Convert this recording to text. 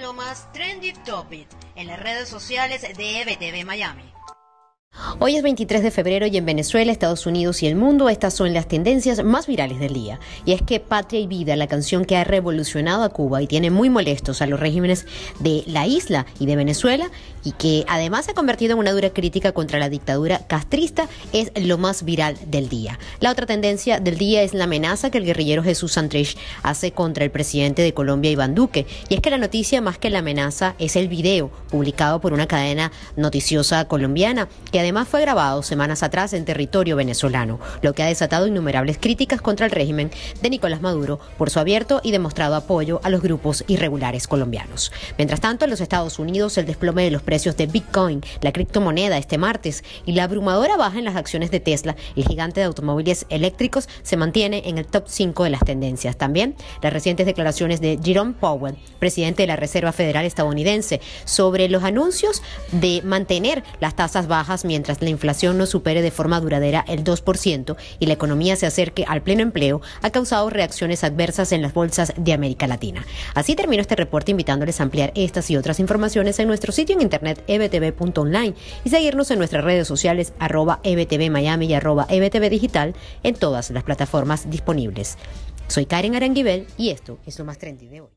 lo más trendy topic en las redes sociales de EBTV Miami. Hoy es 23 de febrero y en Venezuela, Estados Unidos y el mundo estas son las tendencias más virales del día. Y es que Patria y Vida, la canción que ha revolucionado a Cuba y tiene muy molestos a los regímenes de la isla y de Venezuela y que además se ha convertido en una dura crítica contra la dictadura castrista, es lo más viral del día. La otra tendencia del día es la amenaza que el guerrillero Jesús Santrich hace contra el presidente de Colombia, Iván Duque. Y es que la noticia más que la amenaza es el video publicado por una cadena noticiosa colombiana que además fue grabado semanas atrás en territorio venezolano, lo que ha desatado innumerables críticas contra el régimen de Nicolás Maduro por su abierto y demostrado apoyo a los grupos irregulares colombianos. Mientras tanto, en los Estados Unidos, el desplome de los precios de Bitcoin, la criptomoneda este martes, y la abrumadora baja en las acciones de Tesla, el gigante de automóviles eléctricos, se mantiene en el top 5 de las tendencias. También las recientes declaraciones de Jerome Powell, presidente de la Reserva Federal estadounidense, sobre los anuncios de mantener las tasas bajas la inflación no supere de forma duradera el 2% y la economía se acerque al pleno empleo, ha causado reacciones adversas en las bolsas de América Latina. Así termino este reporte invitándoles a ampliar estas y otras informaciones en nuestro sitio en internet ebtv.online y seguirnos en nuestras redes sociales arroba ebtv Miami y arroba ebtv digital en todas las plataformas disponibles. Soy Karen Aranguibel y esto es lo más trendy de hoy.